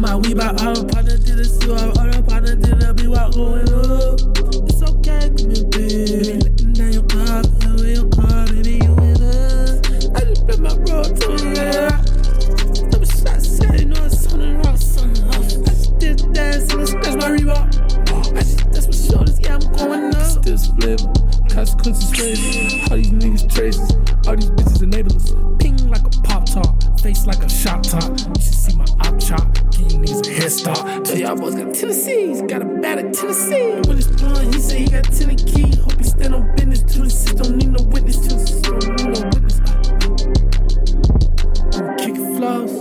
my we by all partner to the sea, all the partner to the be what going up. It's okay, give me a baby. Letting down your car, put away your car, baby, you with us. I just put my bro to the left. Double shot, say, no, it's something wrong, something off. I just did dance and scratch my Reebok. I just, that's what shoulders, yeah, I'm going up. Still split, consequences crazy. All these niggas traces, all these bitches enablers. Face like a shot top. You should see my op chop, give you niggas a head start. Tell y'all boys got Tennessee's, got a bat at Tennessee. When it's done, he say he got Tennessee. Hope he stand on business to the system, don't need no witness to the system, don't need no witness. I'm kicking flows,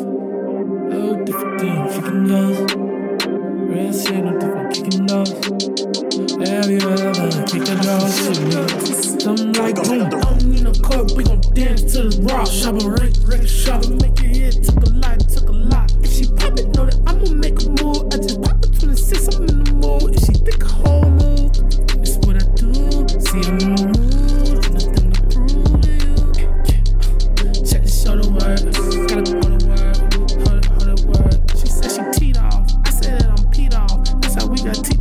oh, different thing, kicking nose. Real shit, no different, kicking nose. Have you ever kicked a nose? Something like boom, I don't need no club, we gon' dance to the rock. Shop a rank, rank, shop, make it hit, took a lot, took a lot. If she pop it, know that I'ma make a move. I just pop it 26, I'm in the mood. If she think a whole move, it's what I do. See, I'm in the mood, nothing to prove to you. Check the show the word, gotta go to work, hold it, hold it word. She said she teed off, I said that I'm peed off. That's how we got TP's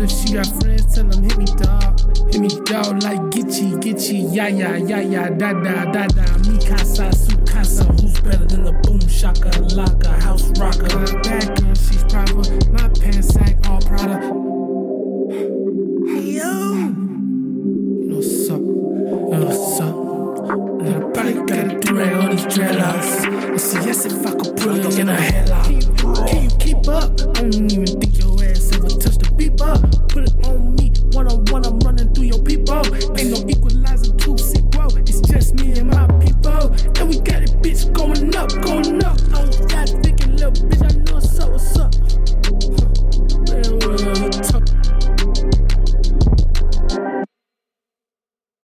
But if she got friends, tell them hit me dog. Hit me dog like Gitchy, Gitchy, ya ya ya ya, da da da da. Mikasa, Sukasa, who's better than the boom shaka laka house rocker? My Bad girl, she's proper. My pants sack all Prada. Hey yo, what's up? And I probably gotta do right on these dreadlocks. And see, yes, if I could put it in a headlock. Can you, can you keep up? I don't even One on one, I'm running through your people. Ain't no equalizer, two sick, It's just me and my people. And we got it, bitch, going up.